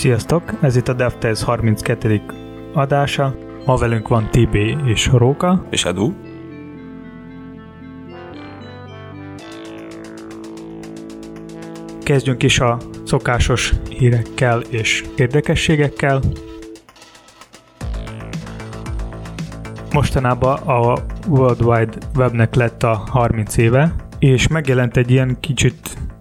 Sziasztok! Ez itt a DevTales 32. adása. Ma velünk van TB és Róka. És Edu. Kezdjünk is a szokásos hírekkel és érdekességekkel. Mostanában a World Wide Webnek lett a 30 éve, és megjelent egy ilyen kicsit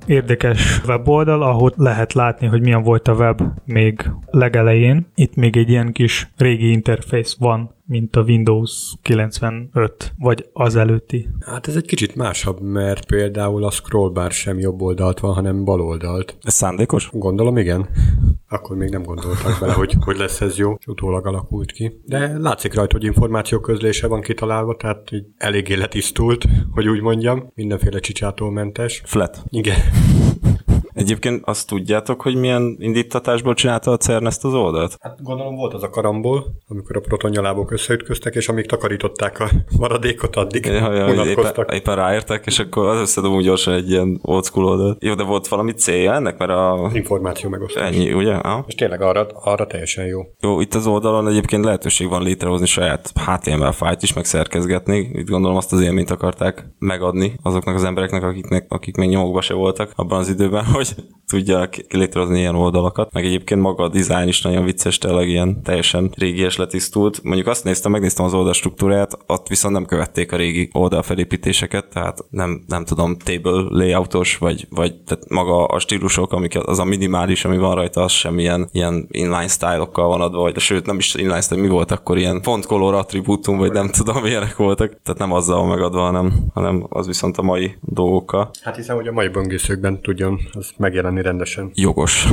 érdekes weboldal, ahol lehet látni, hogy milyen volt a web még legelején. Itt még egy ilyen kis régi interfész van, mint a Windows 95, vagy az előtti. Hát ez egy kicsit másabb, mert például a scrollbar sem jobb oldalt van, hanem bal oldalt. Ez szándékos? Gondolom, igen. Akkor még nem gondoltak bele, hogy, hogy lesz ez jó, és utólag alakult ki. De látszik rajta, hogy információ közlése van kitalálva, tehát így eléggé letisztult, hogy úgy mondjam. Mindenféle csicsától mentes. Flat. Igen. Egyébként azt tudjátok, hogy milyen indítatásból csinálta a CERN ezt az oldalt? Hát gondolom volt az a karambol, amikor a protonjalábok összeütköztek, és amíg takarították a maradékot, addig ja, ja, éppen, éppen, ráértek, és akkor az összedobunk gyorsan egy ilyen old school oldalt. Jó, de volt valami célja ennek, mert a... Információ megosztás. Ennyi, ugye? Ha? És tényleg arra, arra teljesen jó. Jó, itt az oldalon egyébként lehetőség van létrehozni saját HTML fájlt is, meg szerkezgetni. Itt gondolom azt az élményt akarták megadni azoknak az embereknek, akiknek, akik még nyomokba se voltak abban az időben, hogy hogy tudják létrehozni ilyen oldalakat. Meg egyébként maga a dizájn is nagyon vicces, tényleg ilyen teljesen régi és letisztult. Mondjuk azt néztem, megnéztem az oldal struktúráját, ott viszont nem követték a régi oldalfelépítéseket, tehát nem, nem tudom, table layoutos, vagy, vagy tehát maga a stílusok, amik az a minimális, ami van rajta, az sem ilyen, ilyen inline style-okkal van adva, vagy sőt nem is inline style, mi volt akkor ilyen font color attribútum, vagy nem tudom, milyenek voltak. Tehát nem azzal megadva, hanem, hanem az viszont a mai dolgokkal. Hát hiszem, hogy a mai böngészőkben tudjon az megjelenni rendesen. Jogos.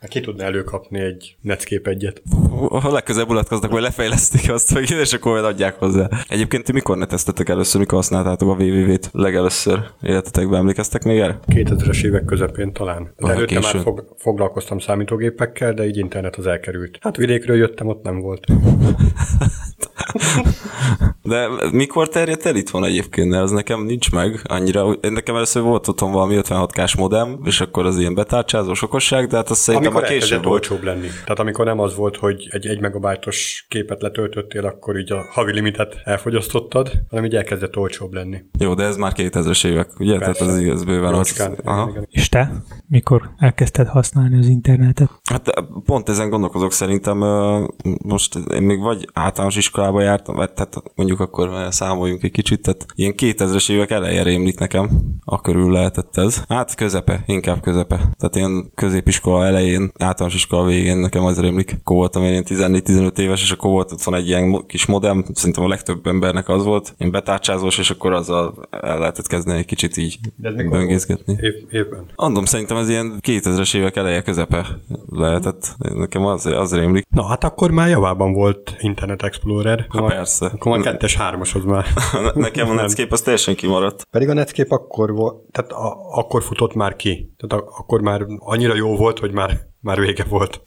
Hát ki tudna előkapni egy Netscape egyet? Ha legközelebb mulatkoznak, vagy lefejlesztik azt, hogy és akkor adják hozzá. Egyébként ti mikor neteztetek először, mikor használtátok a www-t legelőször életetekben, emlékeztek még erre? 2000-es évek közepén talán. De előtte már fog, foglalkoztam számítógépekkel, de így internet az elkerült. Hát vidékről jöttem, ott nem volt. De mikor terjedt el van egyébként? Az nekem nincs meg annyira. Nekem először volt otthon valami 56K-s modem, és akkor az ilyen betárcsázós okosság, de hát azt szerintem amikor később volt. olcsóbb lenni. Tehát amikor nem az volt, hogy egy 1 megabájtos képet letöltöttél, akkor így a havi limitet elfogyasztottad, hanem így elkezdett olcsóbb lenni. Jó, de ez már 2000-es évek, ugye? Persze. Tehát az igaz bőven az. És te? Mikor elkezdted használni az internetet? Hát pont ezen gondolkozok szerintem. Most én még vagy általános iskolába jártam, vagy tehát mondjuk akkor számoljunk egy kicsit, tehát ilyen 2000-es évek eleje rémlik nekem, a körül lehetett ez. Hát közepe, inkább közepe. Tehát ilyen középiskola elején, általános iskola végén nekem az rémlik. Akkor voltam én 14-15 éves, és akkor volt ott egy ilyen kis modem, szerintem a legtöbb embernek az volt, én betárcsázós, és akkor azzal el lehetett kezdeni egy kicsit így böngészgetni. Év, évben? Andom, szerintem ez ilyen 2000-es évek eleje közepe lehetett. Nekem az, az rémlik. Na hát akkor már javában volt Internet Explorer. Ha, persze. Akkor már kettes, hármashoz már. Nekem a Netscape az teljesen kimaradt. Pedig a Netscape akkor volt, tehát a, akkor futott már ki. Tehát a, akkor már annyira jó volt, hogy már már vége volt.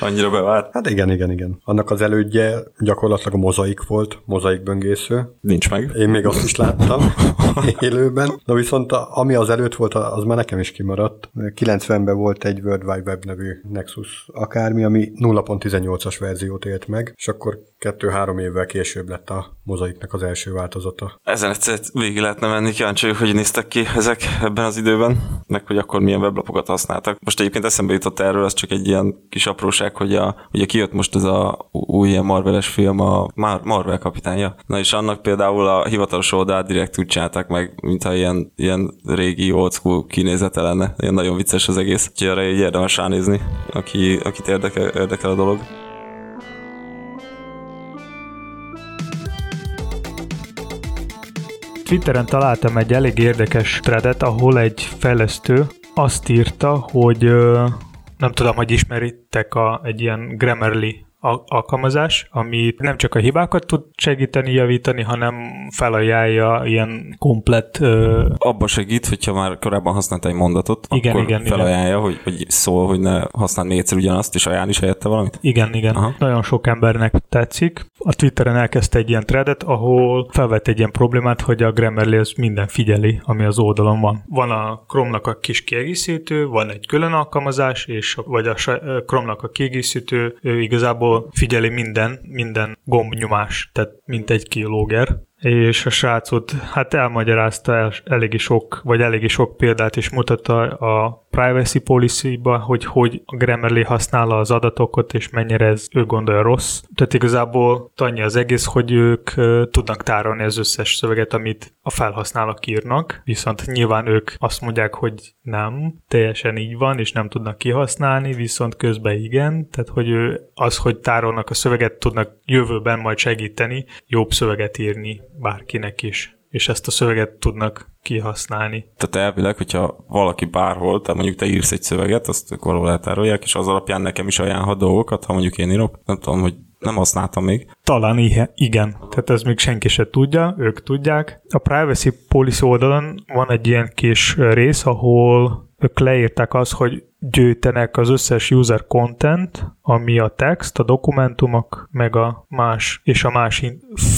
Annyira bevált. Hát igen, igen, igen. Annak az elődje gyakorlatilag a mozaik volt, mozaik böngésző. Nincs meg. Én még azt is láttam élőben. Na viszont a, ami az előtt volt, az már nekem is kimaradt. 90-ben volt egy World Wide Web nevű Nexus akármi, ami 0.18-as verziót élt meg, és akkor kettő-három évvel később lett a mozaiknak az első változata. Ezen egyszer végig lehetne menni, kíváncsi hogy néztek ki ezek ebben az időben, meg hogy akkor milyen weblapokat használtak. Most egyébként eszembe jutott erről, az csak egy ilyen kis apróság, hogy a, ugye kijött most ez a új ilyen Marveles film, a Mar- Marvel kapitánya. Na és annak például a hivatalos oldalát direkt úgy csinálták meg, mintha ilyen, ilyen régi old school kinézete lenne. Ilyen nagyon vicces az egész. Úgyhogy arra így érdemes ránézni, aki, akit érdekel, érdekel a dolog. Twitteren találtam egy elég érdekes threadet, ahol egy fejlesztő azt írta, hogy nem tudom, hogy ismeritek a, egy ilyen Grammarly alkalmazás, ami nem csak a hibákat tud segíteni, javítani, hanem felajánlja ilyen komplett... Uh... Abba segít, hogyha már korábban használta egy mondatot, igen, akkor igen, felajánlja, igen. Hogy, hogy szól, hogy ne használ még egyszer ugyanazt, és ajánl is helyette valamit? Igen, igen. Aha. Nagyon sok embernek tetszik. A Twitteren elkezdte egy ilyen threadet, ahol felvett egy ilyen problémát, hogy a Grammarly az minden figyeli, ami az oldalon van. Van a Chrome-nak a kis kiegészítő, van egy külön alkalmazás, és vagy a Chrome-nak a kiegészítő igazából figyeli minden, minden gombnyomás, tehát mint egy kilóger és a srácot hát elmagyarázta el eléggé sok, vagy eléggé sok példát is mutatta a privacy policy-ba, hogy hogy a Grammarly használja az adatokat, és mennyire ez ő gondolja rossz. Tehát igazából annyi az egész, hogy ők tudnak tárolni az összes szöveget, amit a felhasználók írnak, viszont nyilván ők azt mondják, hogy nem, teljesen így van, és nem tudnak kihasználni, viszont közben igen, tehát hogy ő az, hogy tárolnak a szöveget, tudnak jövőben majd segíteni, jobb szöveget írni bárkinek is és ezt a szöveget tudnak kihasználni. Tehát elvileg, hogyha valaki bárhol, tehát mondjuk te írsz egy szöveget, azt ők valahol eltárolják, és az alapján nekem is ajánlhat dolgokat, ha mondjuk én írok, nem tudom, hogy nem használtam még. Talán igen. Tehát ez még senki se tudja, ők tudják. A Privacy Policy oldalon van egy ilyen kis rész, ahol ők leírták azt, hogy gyűjtenek az összes user content, ami a text, a dokumentumok, meg a más, és a más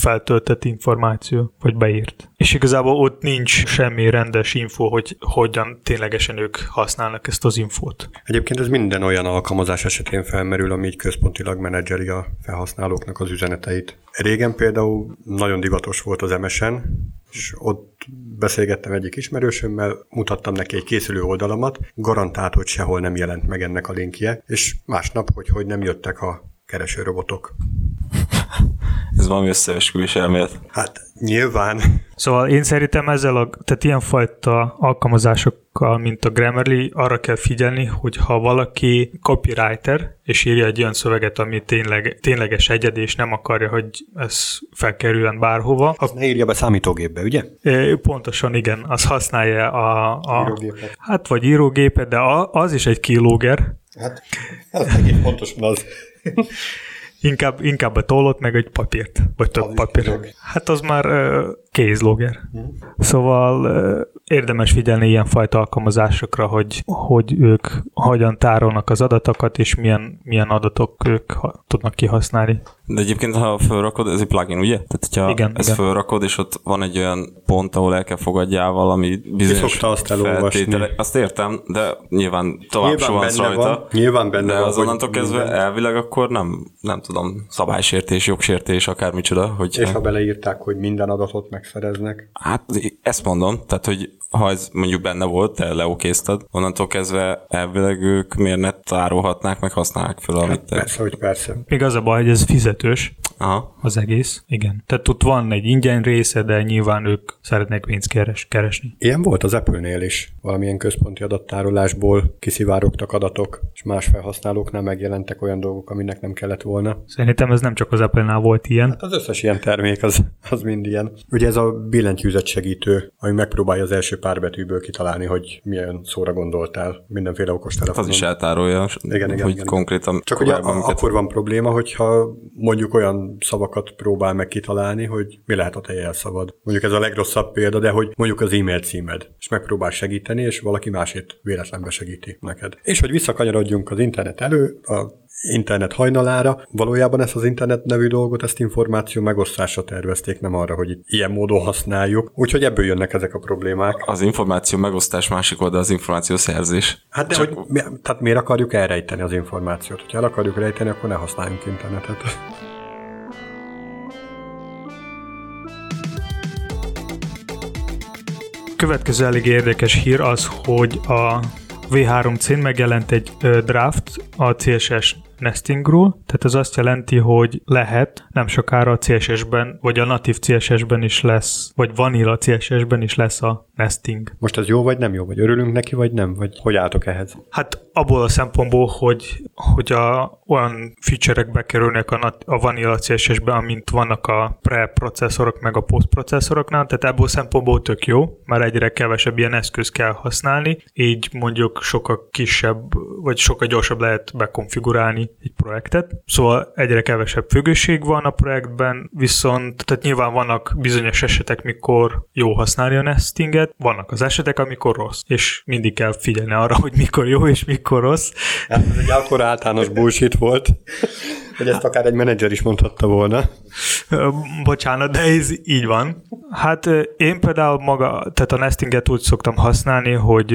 feltöltött információ, vagy beírt. És igazából ott nincs semmi rendes info, hogy hogyan ténylegesen ők használnak ezt az infót. Egyébként ez minden olyan alkalmazás esetén felmerül, ami így központilag menedzseri a felhasználóknak az üzeneteit. Régen például nagyon divatos volt az MSN, és ott beszélgettem egyik ismerősömmel, mutattam neki egy készülő oldalamat, garantált, hogy sehol nem jelent meg ennek a linkje, és másnap, hogy hogy nem jöttek a keresőrobotok. Ez valami összeesküvés elmélet. Hát nyilván. Szóval én szerintem ezzel a, tehát ilyenfajta alkalmazásokkal, mint a Grammarly, arra kell figyelni, hogy ha valaki copywriter, és írja egy olyan szöveget, ami tényleg, tényleges egyed, és nem akarja, hogy ez felkerüljön bárhova. Az ne írja be számítógépbe, ugye? Pontosan igen, az használja a... a Hát vagy írógépet, de az is egy kilóger. Hát, ez megint pontosan az. Inkább, inkább a tollot, meg egy papírt, vagy több papír. Hát az már uh, kézlogger. Hmm. Szóval uh, érdemes figyelni ilyen fajta alkalmazásokra, hogy, hogy ők hogyan tárolnak az adatokat, és milyen, milyen adatok ők ha, tudnak kihasználni. De egyébként, ha felrakod, ez egy plugin, ugye? Tehát, hogyha igen, ezt igen. felrakod, és ott van egy olyan pont, ahol el kell fogadjál valami bizonyos azt elolvasni. Azt értem, de nyilván tovább nyilván rajta. Van, nyilván benne de van. De azonnantól kezdve minden. elvileg akkor nem, nem tudom, szabálysértés, jogsértés, akármicsoda. Hogy és ha beleírták, hogy minden adatot megszereznek? Hát ezt mondom, tehát hogy ha ez mondjuk benne volt, te leokéztad, onnantól kezdve elvileg ők miért ne tárolhatnák, meg használják fel, amit hát, te... Persze, hogy persze. Még az a baj, hogy ez fizetős, Aha. az egész. Igen. Tehát ott van egy ingyen része, de nyilván ők szeretnék pénzt keres, keresni. Ilyen volt az Apple-nél is. Valamilyen központi adattárolásból kiszivárogtak adatok, és más felhasználóknál megjelentek olyan dolgok, aminek nem kellett volna. Szerintem ez nem csak az Apple-nál volt ilyen. Hát az összes ilyen termék az, az mind ilyen. Ugye ez a billentyűzet segítő, ami megpróbálja az első pár betűből kitalálni, hogy milyen szóra gondoltál mindenféle okostelefonon. Az is eltárolja, igen, igen, hogy igen, konkrétan... Csak ugye akkor van probléma, hogyha mondjuk olyan szavakat próbál meg kitalálni, hogy mi lehet a te jelszavad. Mondjuk ez a legrosszabb példa, de hogy mondjuk az e-mail címed, és megpróbál segíteni, és valaki másét véletlenbe segíti neked. És hogy visszakanyarodjunk az internet elő, a internet hajnalára. Valójában ezt az internet nevű dolgot, ezt információ megosztásra tervezték, nem arra, hogy ilyen módon használjuk. Úgyhogy ebből jönnek ezek a problémák. Az információ megosztás másik oldal az információ szerzés. Hát de Csak... hogy, mi, tehát miért akarjuk elrejteni az információt? Ha el akarjuk rejteni, akkor ne használjunk internetet. Következő elég érdekes hír az, hogy a V3-cén megjelent egy draft a CSS nestingról, tehát ez azt jelenti, hogy lehet nem sokára a CSS-ben, vagy a natív CSS-ben is lesz, vagy vanilla CSS-ben is lesz a nesting. Most ez jó vagy nem jó? Vagy örülünk neki, vagy nem? Vagy hogy álltok ehhez? Hát abból a szempontból, hogy, hogy a, olyan feature-ek bekerülnek a, a Vanilla CSS-be, amint vannak a pre-processzorok meg a post-processzoroknál, tehát ebből a szempontból tök jó, mert egyre kevesebb ilyen eszköz kell használni, így mondjuk sokkal kisebb, vagy sokkal gyorsabb lehet bekonfigurálni egy projektet. Szóval egyre kevesebb függőség van a projektben, viszont tehát nyilván vannak bizonyos esetek, mikor jó használni a nestinget, vannak az esetek, amikor rossz, és mindig kell figyelni arra, hogy mikor jó és mikor rossz. Hát ez egy akkor általános bullshit volt, hogy ezt akár egy menedzser is mondhatta volna. Bocsánat, de ez így van. Hát én például maga, tehát a nestinget úgy szoktam használni, hogy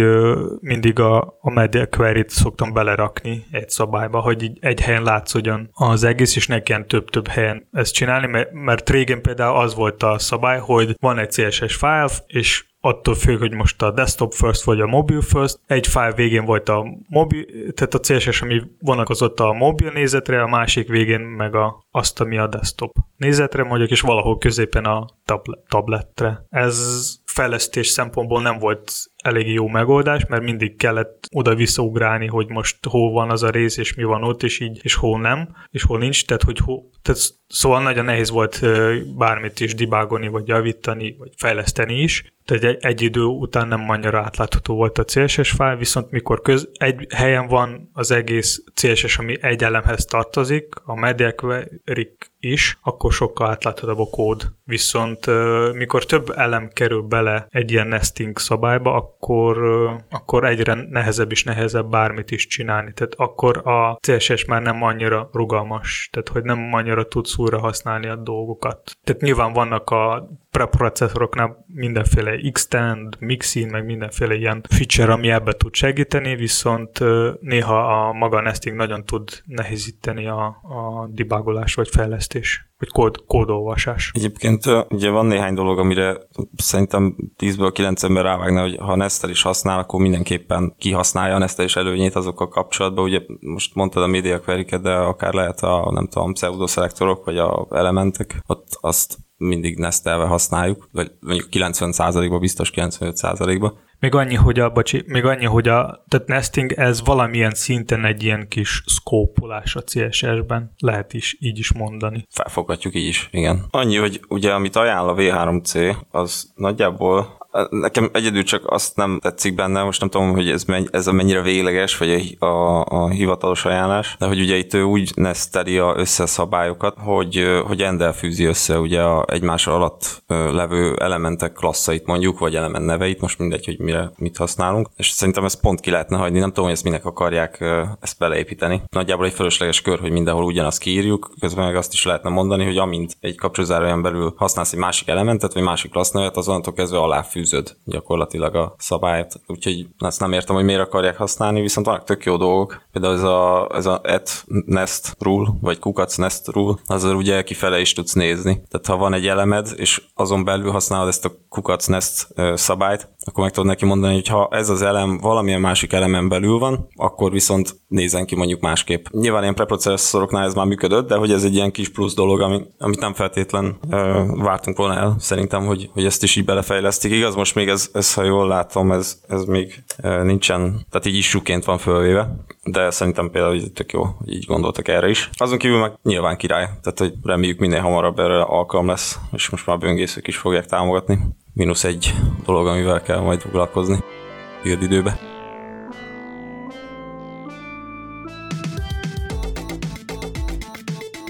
mindig a, a media query-t szoktam belerakni egy szabályba, hogy így egy helyen látszódjon az egész, és ne kelljen több-több helyen ezt csinálni, mert, mert régen például az volt a szabály, hogy van egy CSS file, és attól függ, hogy most a desktop first vagy a mobile first. Egy file végén volt a mobil, tehát a CSS, ami vonakozott a mobil nézetre, a másik végén meg a, azt, ami a desktop nézetre mondjuk, és valahol középen a tablet, tabletre. Ez fejlesztés szempontból nem volt elég jó megoldás, mert mindig kellett oda visszaugrálni, hogy most hol van az a rész, és mi van ott, és így, és hol nem, és hol nincs, tehát hogy hol, tehát szóval nagyon nehéz volt bármit is dibágolni, vagy javítani, vagy fejleszteni is, tehát egy, egy idő után nem annyira átlátható volt a CSS file, viszont mikor köz, egy helyen van az egész CSS, ami egy elemhez tartozik, a media query is, akkor sokkal átláthatóbb a kód. Viszont mikor több elem kerül bele egy ilyen nesting szabályba, akkor, akkor egyre nehezebb és nehezebb bármit is csinálni. Tehát akkor a CSS már nem annyira rugalmas, tehát hogy nem annyira tudsz újra használni a dolgokat. Tehát nyilván vannak a preprocessoroknál mindenféle extend, mixin, meg mindenféle ilyen feature, ami ebbe tud segíteni, viszont néha a maga nesting nagyon tud nehézíteni a, a debugolás vagy fejlesztés vagy kód, kódolvasás. Egyébként ugye van néhány dolog, amire szerintem 10-ből 9 ember rávágna, hogy ha Nestel is használ, akkor mindenképpen kihasználja a Nestel is előnyét azokkal kapcsolatban. Ugye most mondtad a média query de akár lehet a, nem tudom, pseudoszelektorok, vagy a elementek, ott azt mindig nestelve használjuk, vagy mondjuk 90%-ba, biztos 95%-ba. Még annyi, hogy a, bocsi, még annyi, hogy a tehát nesting ez valamilyen szinten egy ilyen kis szkópolás a CSS-ben. Lehet is így is mondani. Felfoghatjuk így is, igen. Annyi, hogy ugye amit ajánl a V3C, az nagyjából Nekem egyedül csak azt nem tetszik benne, most nem tudom, hogy ez, menny, ez a mennyire végleges, vagy a, a, a hivatalos ajánlás, de hogy ugye itt ő úgy neszteli a összeszabályokat, hogy, hogy endel fűzi össze ugye a egymás alatt levő elementek klasszait mondjuk, vagy element neveit, most mindegy, hogy mire mit használunk, és szerintem ezt pont ki lehetne hagyni, nem tudom, hogy ezt minek akarják ezt beleépíteni. Nagyjából egy fölösleges kör, hogy mindenhol ugyanazt kiírjuk, közben meg azt is lehetne mondani, hogy amint egy kapcsolózáróján belül használsz egy másik elementet, vagy másik klassznevet, azonnantól kezdve alá fűzöd gyakorlatilag a szabályt. Úgyhogy ezt nem értem, hogy miért akarják használni, viszont vannak tök jó dolgok. Például ez a, ez a et nest rule, vagy kukac nest rule, azzal ugye kifele is tudsz nézni. Tehát ha van egy elemed, és azon belül használod ezt a kukac nest szabályt, akkor meg tudod neki mondani, hogy ha ez az elem valamilyen másik elemen belül van, akkor viszont nézen ki mondjuk másképp. Nyilván ilyen preprocesszoroknál ez már működött, de hogy ez egy ilyen kis plusz dolog, ami, amit nem feltétlen ö, vártunk volna el, szerintem, hogy, hogy ezt is így belefejlesztik. Igaz, most még ez, ez ha jól látom, ez, ez még ö, nincsen, tehát így issuként van fölvéve, de szerintem például hogy tök jó, hogy így gondoltak erre is. Azon kívül meg nyilván király, tehát hogy reméljük minél hamarabb erre alkalom lesz, és most már böngészők is fogják támogatni mínusz egy dolog, amivel kell majd foglalkozni jövő időbe.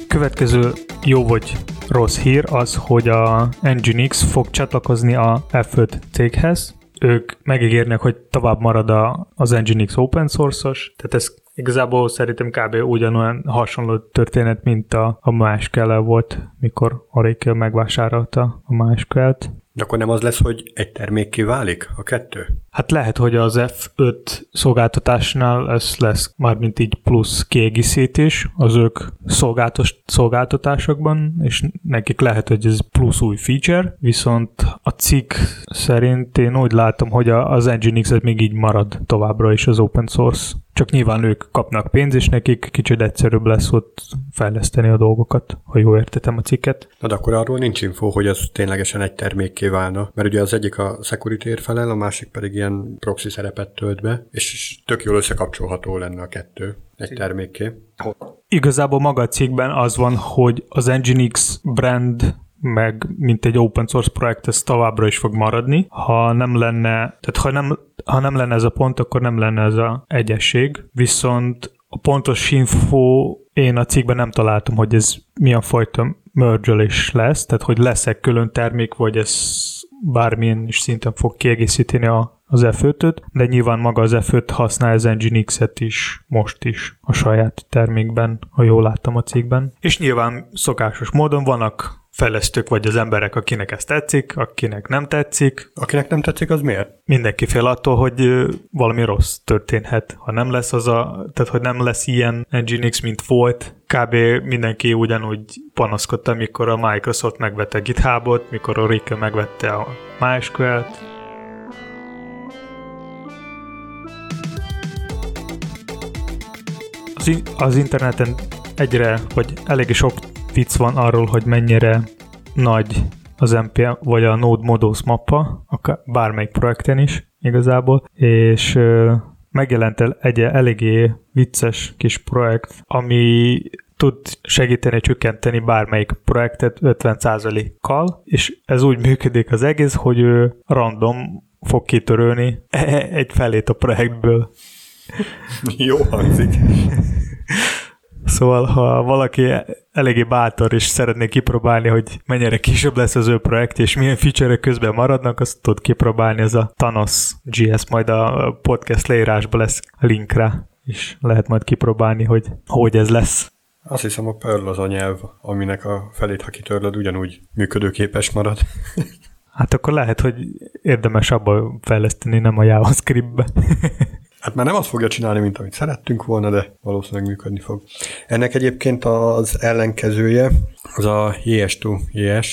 Következő jó vagy rossz hír az, hogy a Nginx fog csatlakozni a F5 céghez. Ők megígérnek, hogy tovább marad a, az Nginx open source-os, tehát ez igazából szerintem kb. ugyanolyan hasonló történet, mint a, a MySQL volt, mikor Oracle megvásárolta a MySQL-t. De akkor nem az lesz, hogy egy termék kiválik a kettő? Hát lehet, hogy az F5 szolgáltatásnál ez lesz mármint így plusz kiegészítés az ők szolgáltos, szolgáltatásokban, és nekik lehet, hogy ez plusz új feature, viszont a cikk szerint én úgy látom, hogy az Nginx még így marad továbbra is az open source csak nyilván ők kapnak pénzt, és nekik kicsit egyszerűbb lesz ott fejleszteni a dolgokat, ha jól értetem a cikket. Na de akkor arról nincs info, hogy ez ténylegesen egy termékké válna, mert ugye az egyik a security felel, a másik pedig ilyen proxy szerepet tölt be, és tök jól összekapcsolható lenne a kettő egy termékké. Igazából maga a cikkben az van, hogy az Nginx brand meg mint egy open source projekt ez továbbra is fog maradni. Ha nem lenne, tehát ha nem, ha nem lenne ez a pont, akkor nem lenne ez a egyesség. Viszont a pontos info én a cikkben nem találtam, hogy ez milyen fajta mergelés lesz, tehát hogy lesz-e külön termék, vagy ez bármilyen is szinten fog kiegészíteni a az f de nyilván maga az F5 használ az Nginx-et is most is a saját termékben, ha jól láttam a cikkben. És nyilván szokásos módon vannak fejlesztők vagy az emberek, akinek ez tetszik, akinek nem tetszik. Akinek nem tetszik, az miért? Mindenki fél attól, hogy valami rossz történhet. Ha nem lesz az a, tehát hogy nem lesz ilyen Nginx, mint volt, kb. mindenki ugyanúgy panaszkodta, mikor a Microsoft megvette GitHubot, mikor a Rick megvette a MySQL-t, az, az interneten egyre, vagy eléggé sok vicc van arról, hogy mennyire nagy az NPM, vagy a Node Modules mappa, akár bármelyik projekten is igazából, és megjelent el egy eléggé vicces kis projekt, ami tud segíteni csökkenteni bármelyik projektet 50%-kal, és ez úgy működik az egész, hogy ő random fog kitörölni egy felét a projektből. Jó hangzik. Szóval, ha valaki eléggé bátor és szeretné kipróbálni, hogy mennyire kisebb lesz az ő projekt, és milyen feature közben maradnak, azt tud kipróbálni, ez a Thanos GS, majd a podcast leírásban lesz a linkre, és lehet majd kipróbálni, hogy hogy ez lesz. Azt hiszem a Perl az a nyelv, aminek a felét, ha kitörlöd, ugyanúgy működőképes marad. Hát akkor lehet, hogy érdemes abba fejleszteni, nem a JavaScript-be. Hát már nem azt fogja csinálni, mint amit szerettünk volna, de valószínűleg működni fog. Ennek egyébként az ellenkezője, az a JS2JS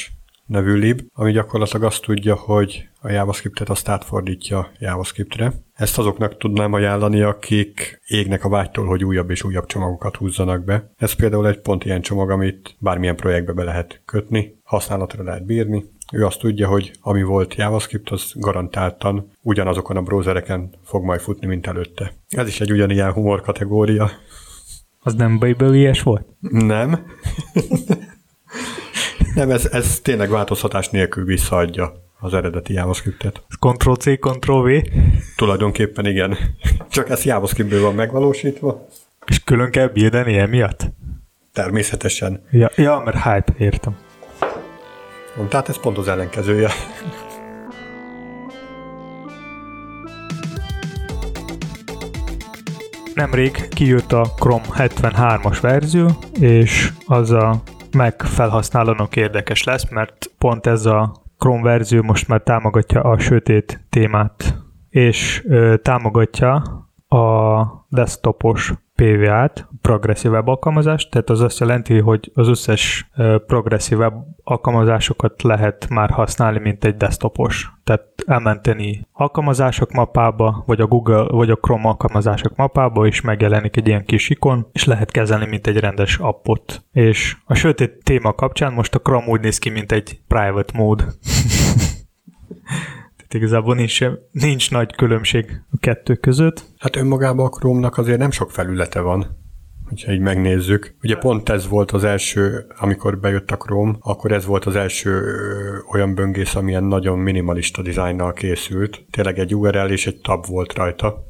nevű lib, ami gyakorlatilag azt tudja, hogy a JavaScriptet azt átfordítja JavaScriptre. Ezt azoknak tudnám ajánlani, akik égnek a vágytól, hogy újabb és újabb csomagokat húzzanak be. Ez például egy pont ilyen csomag, amit bármilyen projektbe be lehet kötni, használatra lehet bírni, ő azt tudja, hogy ami volt JavaScript, az garantáltan ugyanazokon a browsereken fog majd futni, mint előtte. Ez is egy ugyanilyen humor kategória. Az nem Babel volt? Nem. nem, ez, ez tényleg változtatás nélkül visszaadja az eredeti JavaScriptet. Ctrl-C, Ctrl-V? Tulajdonképpen igen. Csak ez JavaScriptből van megvalósítva. És külön kell bírni emiatt? Természetesen. Ja, ja mert hype, értem. Tehát ez pont az ellenkezője. Nemrég kijött a Chrome 73-as verzió, és az a Mac felhasználónak érdekes lesz, mert pont ez a Chrome verzió most már támogatja a sötét témát, és ö, támogatja a desktopos PVA-t, progresszív web alkalmazást, tehát az azt jelenti, hogy az összes progresszív web alkalmazásokat lehet már használni, mint egy desktopos. Tehát elmenteni alkalmazások mappába, vagy a Google, vagy a Chrome alkalmazások mappába is megjelenik egy ilyen kis ikon, és lehet kezelni, mint egy rendes appot. És a sötét téma kapcsán most a Chrome úgy néz ki, mint egy private mode. Tehát igazából nincs, nincs nagy különbség a kettő között. Hát önmagában a Chrome-nak azért nem sok felülete van hogyha így megnézzük. Ugye pont ez volt az első, amikor bejött a Chrome, akkor ez volt az első olyan böngész, amilyen nagyon minimalista dizájnnal készült. Tényleg egy URL és egy tab volt rajta.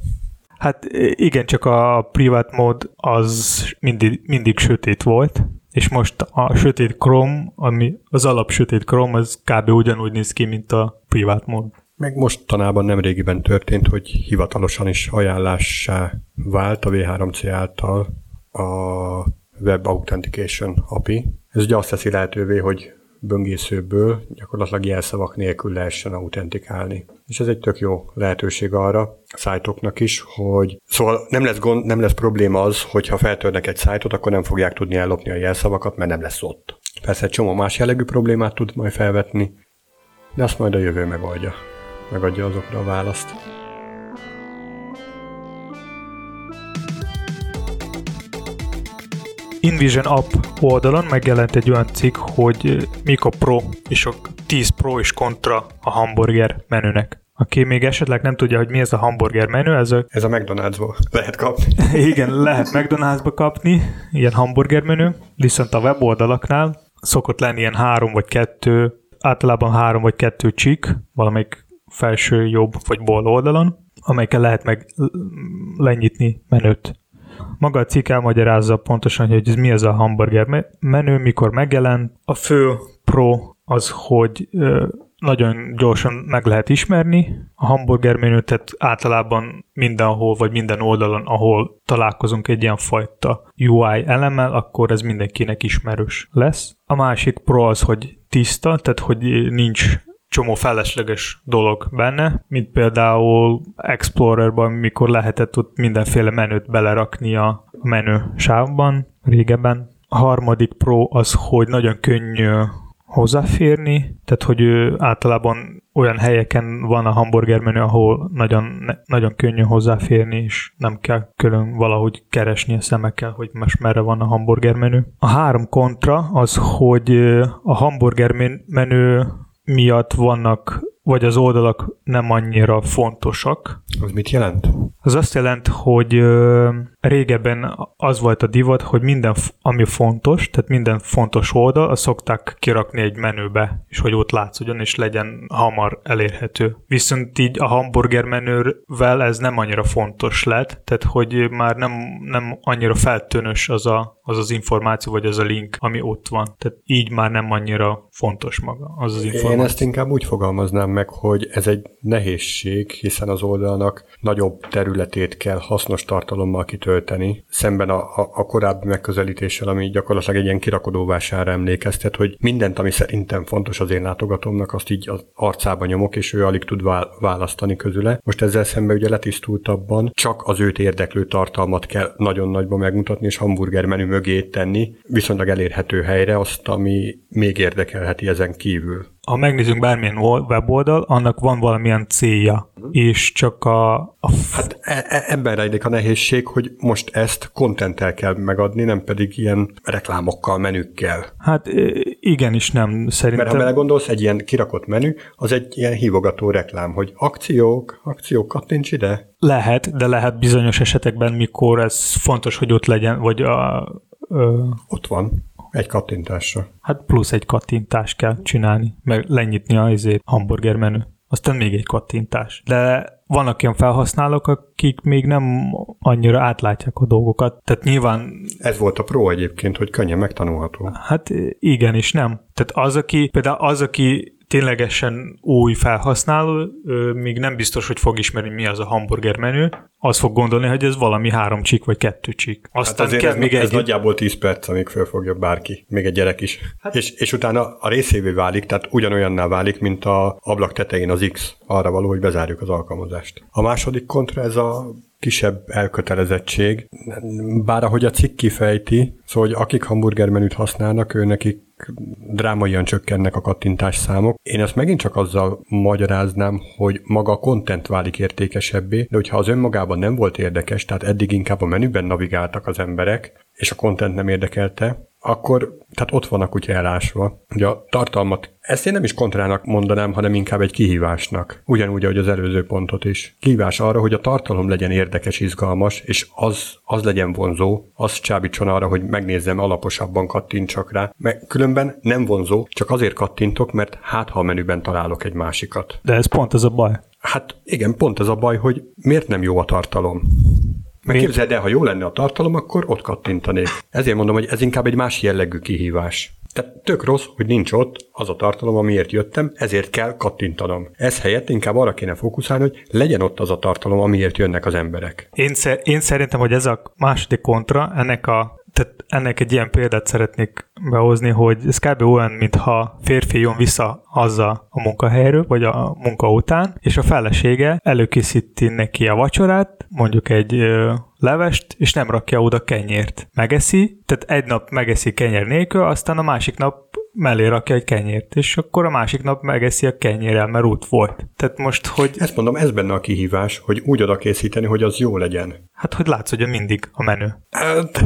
Hát igen, csak a private mód az mindig, mindig sötét volt, és most a sötét Chrome, ami az alap sötét Chrome, az kb. ugyanúgy néz ki, mint a private mód. Meg mostanában nem régiben történt, hogy hivatalosan is ajánlássá vált a V3C által a Web Authentication API. Ez ugye azt teszi lehetővé, hogy böngészőből gyakorlatilag jelszavak nélkül lehessen autentikálni. És ez egy tök jó lehetőség arra a szájtoknak is, hogy szóval nem lesz, gond, nem lesz probléma az, hogy ha feltörnek egy szájtot, akkor nem fogják tudni ellopni a jelszavakat, mert nem lesz ott. Persze egy csomó más jellegű problémát tud majd felvetni, de azt majd a jövő megoldja megadja azokra a választ. InVision App oldalon megjelent egy olyan cikk, hogy mik a pro és a 10 pro és kontra a hamburger menünek. Aki még esetleg nem tudja, hogy mi ez a hamburger menü, ez a... Ez a McDonald'sból lehet kapni. Igen, lehet McDonald'sba kapni, ilyen hamburger menü, viszont a weboldalaknál szokott lenni ilyen három vagy kettő, általában három vagy kettő csík, valamelyik felső jobb vagy bal oldalon, amelyekkel lehet meg lenyitni menüt. Maga a cikk elmagyarázza pontosan, hogy ez mi ez a hamburger menü, mikor megjelent. A fő pro az, hogy nagyon gyorsan meg lehet ismerni a hamburger menüt, tehát általában mindenhol, vagy minden oldalon, ahol találkozunk egy ilyen fajta UI elemmel, akkor ez mindenkinek ismerős lesz. A másik pro az, hogy tiszta, tehát hogy nincs csomó felesleges dolog benne, mint például Explorerban, mikor lehetett ott mindenféle menüt belerakni a menü sávban régebben. A harmadik pro az, hogy nagyon könnyű hozzáférni, tehát hogy ő általában olyan helyeken van a hamburger menü, ahol nagyon, nagyon könnyű hozzáférni, és nem kell külön valahogy keresni a szemekkel, hogy most merre van a hamburger menü. A három kontra az, hogy a hamburger menü miatt vannak, vagy az oldalak nem annyira fontosak. Az mit jelent? Az azt jelent, hogy régebben az volt a divat, hogy minden, ami fontos, tehát minden fontos oldal, azt szokták kirakni egy menübe, és hogy ott látszódjon, és legyen hamar elérhető. Viszont így a hamburger menővel ez nem annyira fontos lett, tehát hogy már nem, nem annyira feltűnös az, a, az az információ, vagy az a link, ami ott van. Tehát így már nem annyira fontos maga az az információ. Én ezt inkább úgy fogalmaznám meg, hogy ez egy nehézség, hiszen az oldalnak nagyobb területét kell hasznos tartalommal kitölteni, szemben a, a, a korábbi megközelítéssel, ami gyakorlatilag egy ilyen kirakodóvására emlékeztet, hogy mindent, ami szerintem fontos az én látogatómnak, azt így az arcába nyomok, és ő alig tud választani közüle. Most ezzel szemben ugye letisztultabban csak az őt érdeklő tartalmat kell nagyon nagyban megmutatni, és hamburger menü mögé tenni, viszonylag elérhető helyre azt, ami még érdekelheti ezen kívül ha megnézzünk bármilyen weboldal, annak van valamilyen célja, és csak a... a f- hát e- e- ebben rejlik a nehézség, hogy most ezt kontenttel kell megadni, nem pedig ilyen reklámokkal, menükkel. Hát igen is nem, szerintem. Mert ha belegondolsz, egy ilyen kirakott menü, az egy ilyen hívogató reklám, hogy akciók, akciók, kattints ide. Lehet, de lehet bizonyos esetekben, mikor ez fontos, hogy ott legyen, vagy a... Ö... Ott van. Egy kattintásra. Hát plusz egy kattintás kell csinálni, meg lenyitni a izét, hamburger menü. Aztán még egy kattintás. De vannak olyan felhasználók, akik még nem annyira átlátják a dolgokat. Tehát nyilván... Ez volt a pro egyébként, hogy könnyen megtanulható. Hát igen és nem. Tehát az, aki, például az, aki ténylegesen új felhasználó, még nem biztos, hogy fog ismerni, mi az a hamburger menü, az fog gondolni, hogy ez valami három csík vagy kettő csík. Hát Aztán hát azért ez, még ez egy... nagyjából 10 perc, amíg fölfogja bárki, még egy gyerek is. Hát... És, és utána a részévé válik, tehát ugyanolyanná válik, mint a ablak tetején az X, arra való, hogy bezárjuk az alkalmazást. A második kontra ez a kisebb elkötelezettség, bár ahogy a cikk kifejti, szóval, hogy akik hamburgermenüt használnak, ő nekik drámaian csökkennek a kattintás számok. Én ezt megint csak azzal magyaráznám, hogy maga a content válik értékesebbé, de hogyha az önmagában nem volt érdekes, tehát eddig inkább a menüben navigáltak az emberek, és a content nem érdekelte, akkor tehát ott van a kutya elásva. Ugye a tartalmat, ezt én nem is kontrának mondanám, hanem inkább egy kihívásnak. Ugyanúgy, ahogy az előző pontot is. Kihívás arra, hogy a tartalom legyen érdekes, izgalmas, és az, az legyen vonzó, az csábítson arra, hogy megnézzem, alaposabban kattintsak rá. Mert különben nem vonzó, csak azért kattintok, mert hát ha a menüben találok egy másikat. De ez pont ez a baj. Hát igen, pont ez a baj, hogy miért nem jó a tartalom. Mert képzeld el, ha jó lenne a tartalom, akkor ott kattintanék. Ezért mondom, hogy ez inkább egy más jellegű kihívás. Tehát tök rossz, hogy nincs ott az a tartalom, amiért jöttem, ezért kell kattintanom. Ez helyett inkább arra kéne fókuszálni, hogy legyen ott az a tartalom, amiért jönnek az emberek. Én, szer- én szerintem, hogy ez a második kontra, ennek a tehát ennek egy ilyen példát szeretnék behozni, hogy ez kb. olyan, mintha férfi jön vissza haza a munkahelyről, vagy a munka után, és a felesége előkészíti neki a vacsorát, mondjuk egy levest, és nem rakja oda kenyért. Megeszi, tehát egy nap megeszi kenyer nélkül, aztán a másik nap mellé rakja egy kenyért, és akkor a másik nap megeszi a kenyérrel, mert út volt. Tehát most, hogy... Ezt mondom, ez benne a kihívás, hogy úgy oda készíteni, hogy az jó legyen. Hát, hogy látsz, hogy mindig a menü. Hát...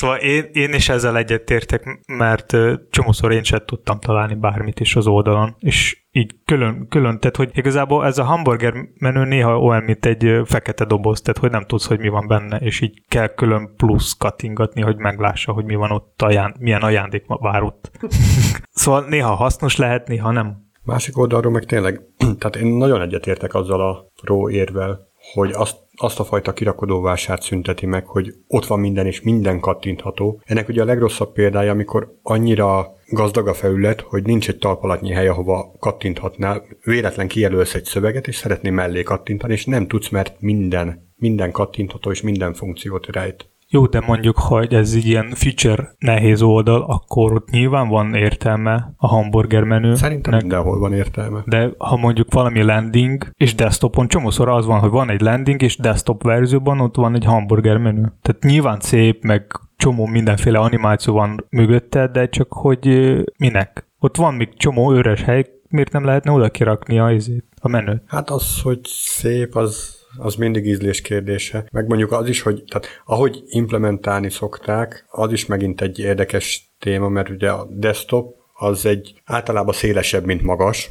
Szóval én, én is ezzel egyetértek, mert csomószor én sem tudtam találni bármit is az oldalon, és így külön, külön, tehát hogy igazából ez a hamburger menü néha olyan, mint egy fekete doboz, tehát hogy nem tudsz, hogy mi van benne, és így kell külön plusz kattingatni, hogy meglássa, hogy mi van ott, aján, milyen ajándék vár ott. szóval néha hasznos lehet, néha nem. Másik oldalról meg tényleg, tehát én nagyon egyetértek azzal a ró érvel, hogy azt, azt a fajta kirakodóvásárt szünteti meg, hogy ott van minden és minden kattintható. Ennek ugye a legrosszabb példája, amikor annyira gazdag a felület, hogy nincs egy talpalatnyi hely, ahova kattinthatnál, véletlen kijelölsz egy szöveget, és szeretném mellé kattintani, és nem tudsz, mert minden, minden kattintható és minden funkciót rejt. Jó, de mondjuk, hogy ez így ilyen feature nehéz oldal, akkor ott nyilván van értelme a hamburger menü. Szerintem mindenhol van értelme. De ha mondjuk valami landing, és desktopon csomószor az van, hogy van egy landing, és desktop verzióban ott van egy hamburger menü. Tehát nyilván szép, meg csomó mindenféle animáció van mögötte, de csak hogy minek? Ott van még csomó őres hely, miért nem lehetne oda kirakni a, a menüt? Hát az, hogy szép, az az mindig ízlés kérdése. Meg mondjuk az is, hogy tehát ahogy implementálni szokták, az is megint egy érdekes téma, mert ugye a desktop az egy általában szélesebb, mint magas,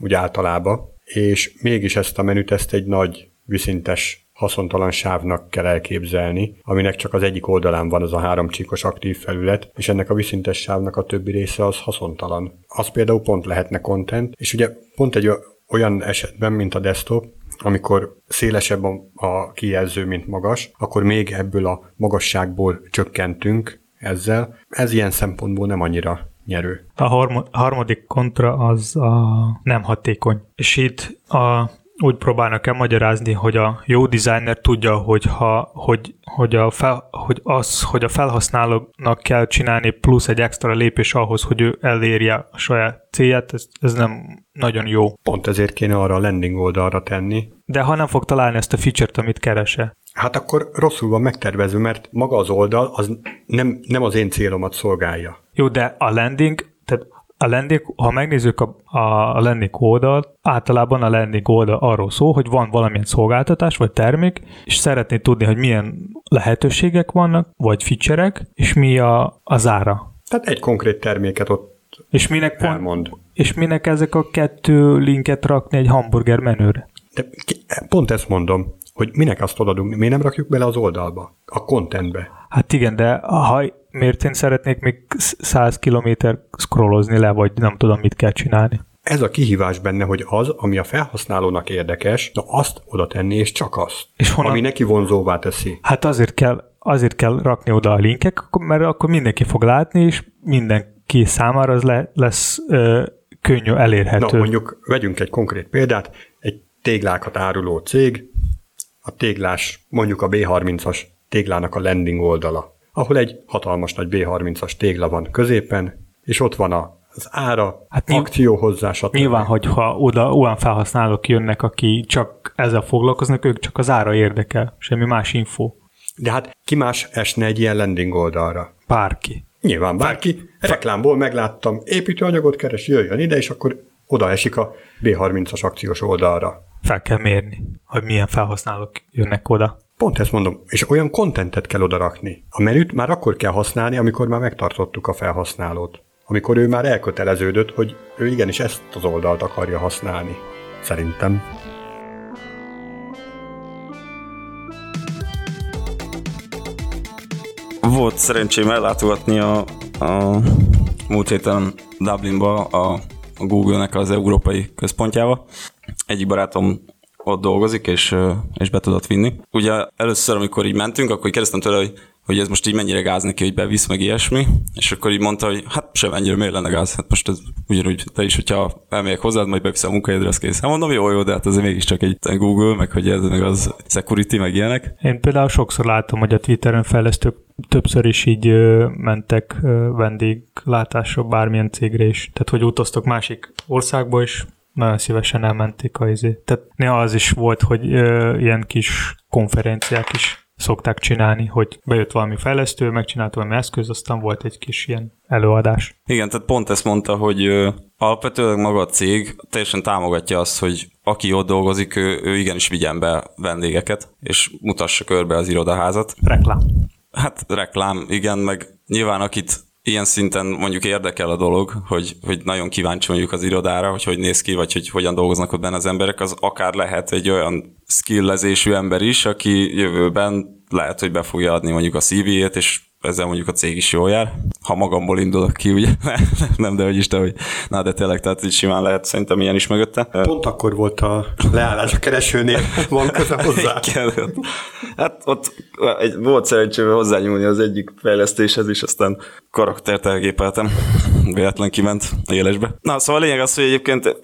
ugye általában, és mégis ezt a menüt ezt egy nagy viszintes haszontalan sávnak kell elképzelni, aminek csak az egyik oldalán van az a három csíkos aktív felület, és ennek a viszintes sávnak a többi része az haszontalan. Az például pont lehetne content, és ugye pont egy olyan esetben, mint a desktop, amikor szélesebb a kijelző, mint magas, akkor még ebből a magasságból csökkentünk ezzel. Ez ilyen szempontból nem annyira nyerő. A harmadik kontra az a nem hatékony. És itt a úgy próbálnak el magyarázni, hogy a jó designer tudja, hogy, ha, hogy, hogy, a fel, hogy az, hogy a felhasználónak kell csinálni plusz egy extra lépés ahhoz, hogy ő elérje a saját célját, ez, ez nem nagyon jó. Pont ezért kéne arra a landing oldalra tenni. De ha nem fog találni ezt a feature-t, amit kerese. Hát akkor rosszul van megtervezve, mert maga az oldal az nem, nem az én célomat szolgálja. Jó, de a landing, a landing, ha megnézzük a, a landing oldalt, általában a landing oldal arról szól, hogy van valamilyen szolgáltatás vagy termék, és szeretné tudni, hogy milyen lehetőségek vannak, vagy feature és mi a, az ára. Tehát egy konkrét terméket ott és minek, pont, és minek ezek a kettő linket rakni egy hamburger menőre? De pont ezt mondom, hogy minek azt odaadunk, miért nem rakjuk bele az oldalba, a contentbe? Hát igen, de ha miért én szeretnék még 100 kilométer scrollozni le, vagy nem tudom, mit kell csinálni. Ez a kihívás benne, hogy az, ami a felhasználónak érdekes, na azt oda tenni, és csak azt, és honnan... ami neki vonzóvá teszi. Hát azért kell, azért kell rakni oda a linkek, mert akkor mindenki fog látni, és mindenki számára az le, lesz ö, könnyű elérhető. Na, mondjuk vegyünk egy konkrét példát, egy téglákat áruló cég, a téglás, mondjuk a B30-as téglának a landing oldala ahol egy hatalmas nagy B30-as tégla van középen, és ott van a az ára, hát akció hozzá, stb. Nyilván, hogyha oda olyan felhasználók jönnek, aki csak ezzel foglalkoznak, ők csak az ára érdekel, semmi más info. De hát ki más esne egy ilyen landing oldalra? Bárki. Nyilván bárki. Reklámból megláttam, építőanyagot keres, jöjjön ide, és akkor oda esik a B30-as akciós oldalra. Fel kell mérni, hogy milyen felhasználók jönnek oda. Pont ezt mondom, és olyan kontentet kell odarakni. A menüt már akkor kell használni, amikor már megtartottuk a felhasználót. Amikor ő már elköteleződött, hogy ő igenis ezt az oldalt akarja használni. Szerintem. Volt szerencsém ellátogatni a, a múlt héten Dublinba a, a Google-nek az európai központjába. Egyik barátom ott dolgozik, és, és be tudott vinni. Ugye először, amikor így mentünk, akkor így kérdeztem tőle, hogy, hogy ez most így mennyire gáz neki, hogy bevisz meg ilyesmi, és akkor így mondta, hogy hát sem ennyire miért lenne gáz, hát most ez ugyanúgy te is, hogyha elmegyek hozzád, majd beviszem a munkahelyedre, az kész. Hát mondom, jó, jó, de hát ez mégiscsak egy Google, meg hogy ez meg az security, meg ilyenek. Én például sokszor látom, hogy a Twitteren fejlesztők többször is így mentek vendéglátásra bármilyen cégre is. Tehát, hogy utaztok másik országba, és nagyon szívesen elmenték a izé. Tehát néha az is volt, hogy ö, ilyen kis konferenciák is szokták csinálni, hogy bejött valami fejlesztő, megcsinált valami eszköz, aztán volt egy kis ilyen előadás. Igen, tehát pont ezt mondta, hogy ö, alapvetően maga a cég teljesen támogatja azt, hogy aki ott dolgozik, ő, ő igenis vigyen be vendégeket, és mutassa körbe az irodaházat. Reklám. Hát reklám, igen, meg nyilván akit ilyen szinten mondjuk érdekel a dolog, hogy, hogy nagyon kíváncsi mondjuk az irodára, hogy hogy néz ki, vagy hogy hogyan dolgoznak ott benne az emberek, az akár lehet egy olyan skillezésű ember is, aki jövőben lehet, hogy be fogja adni mondjuk a CV-ét, és ezzel mondjuk a cég is jól jár. Ha magamból indulok ki, ugye? nem, de hogy is, de hogy na, de tényleg, tehát így simán lehet szerintem ilyen is mögötte. Pont akkor volt a leállás a keresőnél, van köze hozzá. hát ott egy, volt szerencsém hozzányúlni az egyik fejlesztéshez is, aztán karaktert elgépeltem, véletlen kiment élesbe. Na, szóval a lényeg az, hogy egyébként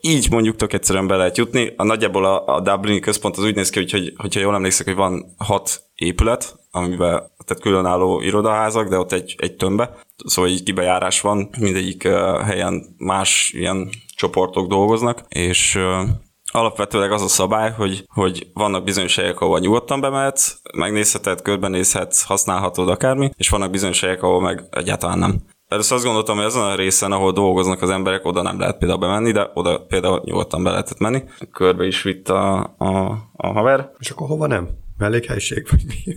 így mondjuk tök egyszerűen be lehet jutni. A nagyjából a, a Dublini központ az úgy néz ki, hogy, hogy hogyha jól emlékszek, hogy van hat épület, amiben tehát különálló irodaházak, de ott egy, egy tömbbe, szóval egy kibejárás van, mindegyik helyen más ilyen csoportok dolgoznak, és alapvetőleg az a szabály, hogy, hogy vannak bizonyos helyek, ahol nyugodtan bemehetsz, megnézheted, körbenézhetsz, használhatod akármi, és vannak bizonyos helyek, ahol meg egyáltalán nem. Először azt gondoltam, hogy azon a részen, ahol dolgoznak az emberek, oda nem lehet például bemenni, de oda például nyugodtan be lehetett menni. Körbe is vitt a, a, a haver. És akkor hova nem? Mellékhelyiség vagy mi?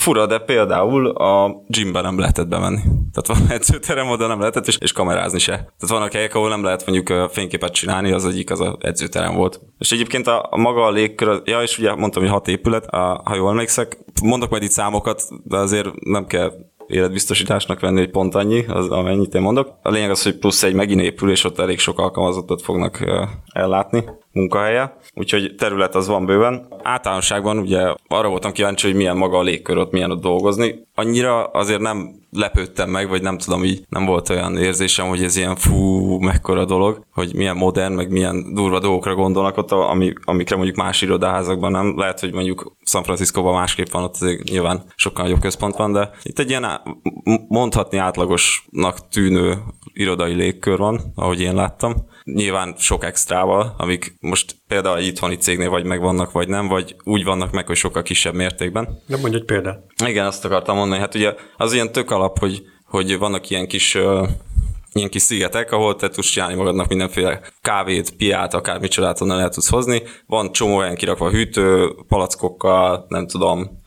Fura, de például a gymben nem lehetett bemenni. Tehát van edzőterem, oda nem lehetett, és, és kamerázni se. Tehát vannak helyek, ahol nem lehet mondjuk fényképet csinálni, az egyik az a edzőterem volt. És egyébként a, a maga a légkör, ja, és ugye mondtam, hogy hat épület, a, ha jól emlékszek, mondok majd itt számokat, de azért nem kell életbiztosításnak venni, egy pont annyi, az, amennyit én mondok. A lényeg az, hogy plusz egy megint épül, és ott elég sok alkalmazottat fognak ellátni munkahelye, úgyhogy terület az van bőven. Általánosságban ugye arra voltam kíváncsi, hogy milyen maga a légkör ott, milyen ott dolgozni. Annyira azért nem lepődtem meg, vagy nem tudom, így nem volt olyan érzésem, hogy ez ilyen fú, mekkora dolog, hogy milyen modern, meg milyen durva dolgokra gondolnak ott, ami, amikre mondjuk más irodaházakban nem. Lehet, hogy mondjuk San Franciscóban másképp van, ott azért nyilván sokkal nagyobb központ van, de itt egy ilyen mondhatni átlagosnak tűnő irodai légkör van, ahogy én láttam. Nyilván sok extrával, amik most például egy itthoni cégnél vagy megvannak, vagy nem, vagy úgy vannak meg, hogy sokkal kisebb mértékben. De mondj egy példát. Igen, azt akartam mondani. Hát ugye az ilyen tök alap, hogy, hogy vannak ilyen kis ilyen kis szigetek, ahol te tudsz csinálni magadnak mindenféle kávét, piát, akár micsodát onnan el tudsz hozni. Van csomó olyan kirakva hűtő, palackokkal, nem tudom,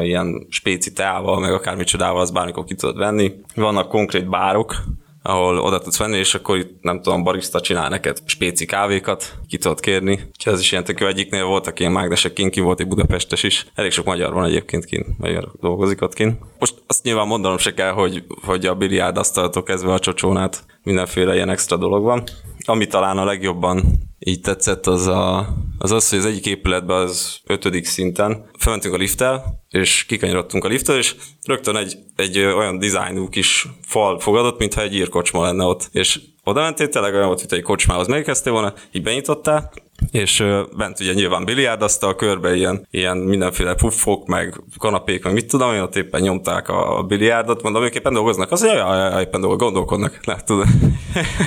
ilyen spéci teával, meg akár micsodával, az bármikor ki tudod venni. Vannak konkrét bárok, ahol oda tudsz venni, és akkor itt nem tudom, barista csinál neked spéci kávékat, ki tudod kérni. Úgyhogy ez is ilyen tök egyiknél voltak ilyen mágnesek kint, ki volt egy Budapestes is. Elég sok magyar van egyébként kint, magyar dolgozik ott kint. Most azt nyilván mondanom se kell, hogy, hogy a biliárd asztaltól kezdve a csocsónát mindenféle ilyen extra dolog van. Ami talán a legjobban így tetszett, az, a, az az, hogy az egyik épületben az ötödik szinten felmentünk a lifttel, és kikanyarodtunk a lifttel, és rögtön egy, egy olyan dizájnú kis fal fogadott, mintha egy írkocsma lenne ott. És oda mentél, tényleg olyan volt, mint egy kocsmához megkezdtél volna, így benyitottál, és bent ugye nyilván biliárdasztal, körbe ilyen, ilyen mindenféle puffok, meg kanapék, meg mit tudom, hogy ott éppen nyomták a biliárdot, mondom, ők éppen dolgoznak, az jaj, éppen dolgoznak, gondolkodnak, lehet tudod.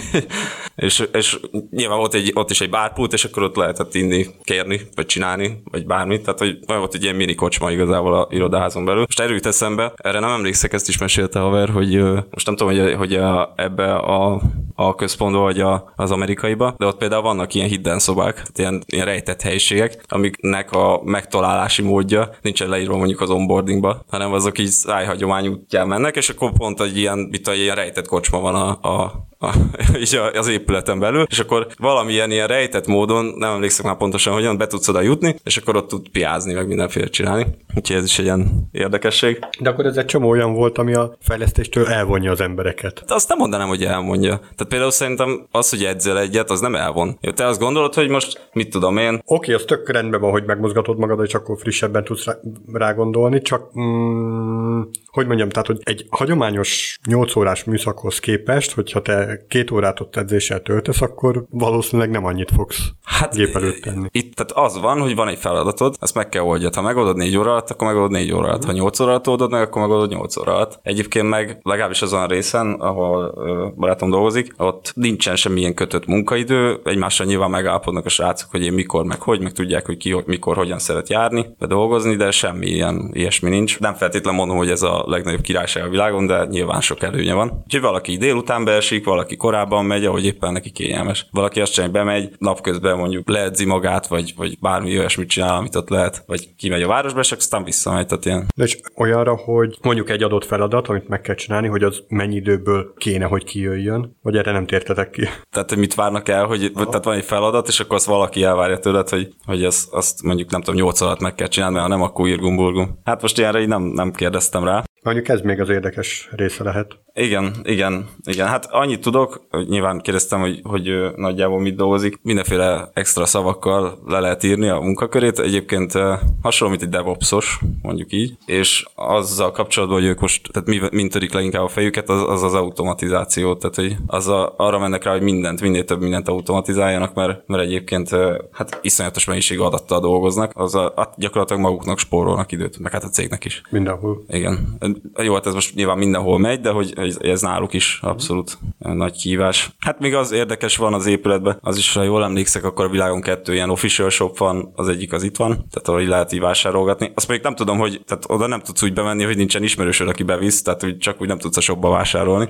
és, és nyilván volt egy, ott is egy bárpult, és akkor ott lehetett inni, kérni, vagy csinálni, vagy bármit, tehát hogy volt egy ilyen mini kocsma igazából a irodaházon belül. Most erőt eszembe, erre nem emlékszek, ezt is mesélte haver, hogy most nem tudom, hogy, hogy a, ebbe a, a központba, vagy a, az amerikaiba, de ott például vannak ilyen hidden szobák, tehát ilyen, ilyen rejtett helyiségek, amiknek a megtalálási módja nincsen leírva mondjuk az onboardingba, hanem azok így szájhagyomány útján mennek, és akkor pont egy ilyen, mit egy ilyen rejtett kocsma van a, a, a, az épületen belül, és akkor valamilyen ilyen rejtett módon, nem emlékszem már pontosan hogyan, be tudsz oda jutni, és akkor ott tud piázni, meg mindenféle csinálni. Úgyhogy ez is egy ilyen érdekesség. De akkor ez egy csomó olyan volt, ami a fejlesztéstől elvonja az embereket. De azt nem mondanám, hogy elmondja. Tehát például szerintem az, hogy edzel egyet, az nem elvon. Te azt gondolod, hogy most mit tudom én? Oké, okay, az tök rendben van, hogy megmozgatod magad, és akkor frissebben tudsz rá, rá gondolni, csak mm, hogy mondjam, tehát, hogy egy hagyományos 8 órás műszakhoz képest, hogyha te két órát ott edzéssel töltesz, akkor valószínűleg nem annyit fogsz hát gép előtt tenni. Itt tehát az van, hogy van egy feladatod, ezt meg kell oldjad. Ha megoldod 4 óra alatt, akkor megoldod 4 óra alatt. Ha 8 óra alatt oldod meg, akkor megoldod 8 óra alatt. Egyébként meg legalábbis azon a részen, ahol uh, barátom dolgozik, ott nincsen semmilyen kötött munkaidő, egymással nyilván megállapodnak a srácok, hogy én mikor, meg hogy, meg tudják, hogy ki, mikor, hogyan szeret járni, de dolgozni, de semmi ilyen, ilyesmi nincs. Nem feltétlenül mondom, hogy ez a a legnagyobb királyság a világon, de nyilván sok előnye van. Úgyhogy valaki délután beesik, valaki korábban megy, ahogy éppen neki kényelmes. Valaki azt csinálja, bemegy, napközben mondjuk leedzi magát, vagy, vagy bármi olyasmit csinál, amit ott lehet, vagy kimegy a városba, és aztán visszamegy. Tehát ilyen. De és olyanra, hogy mondjuk egy adott feladat, amit meg kell csinálni, hogy az mennyi időből kéne, hogy kijöjjön, vagy erre nem tértetek ki? Tehát, mit várnak el, hogy tehát van egy feladat, és akkor azt valaki elvárja tőled, hogy, hogy azt, azt mondjuk nem tudom, 8 alatt meg kell csinálni, mert ha nem, akkor írgumburgum. Hát most ilyenre így nem, nem kérdeztem rá. Mondjuk ez még az érdekes része lehet. Igen, igen, igen. Hát annyit tudok, hogy nyilván kérdeztem, hogy, hogy nagyjából mit dolgozik. Mindenféle extra szavakkal le lehet írni a munkakörét. Egyébként hasonló, mint egy DevOpsos, mondjuk így. És azzal kapcsolatban, hogy ők most, tehát mi, mind törik leginkább a fejüket, az az, az automatizáció. Tehát, hogy az a, arra mennek rá, hogy mindent, minél több mindent automatizáljanak, mert, mert egyébként hát iszonyatos mennyiségű adattal dolgoznak. Az a, hát gyakorlatilag maguknak spórolnak időt, meg hát a cégnek is. Mindenhol. Igen. Jó, hát ez most nyilván mindenhol megy, de hogy ez, ez náluk is abszolút nagy kívás. Hát még az érdekes van az épületben, az is, ha jól emlékszek, akkor a világon kettő ilyen official shop van, az egyik az itt van, tehát ahol lehet így vásárolgatni. Azt még nem tudom, hogy tehát oda nem tudsz úgy bemenni, hogy nincsen ismerősöd, aki bevisz, tehát úgy csak úgy nem tudsz a shopba vásárolni,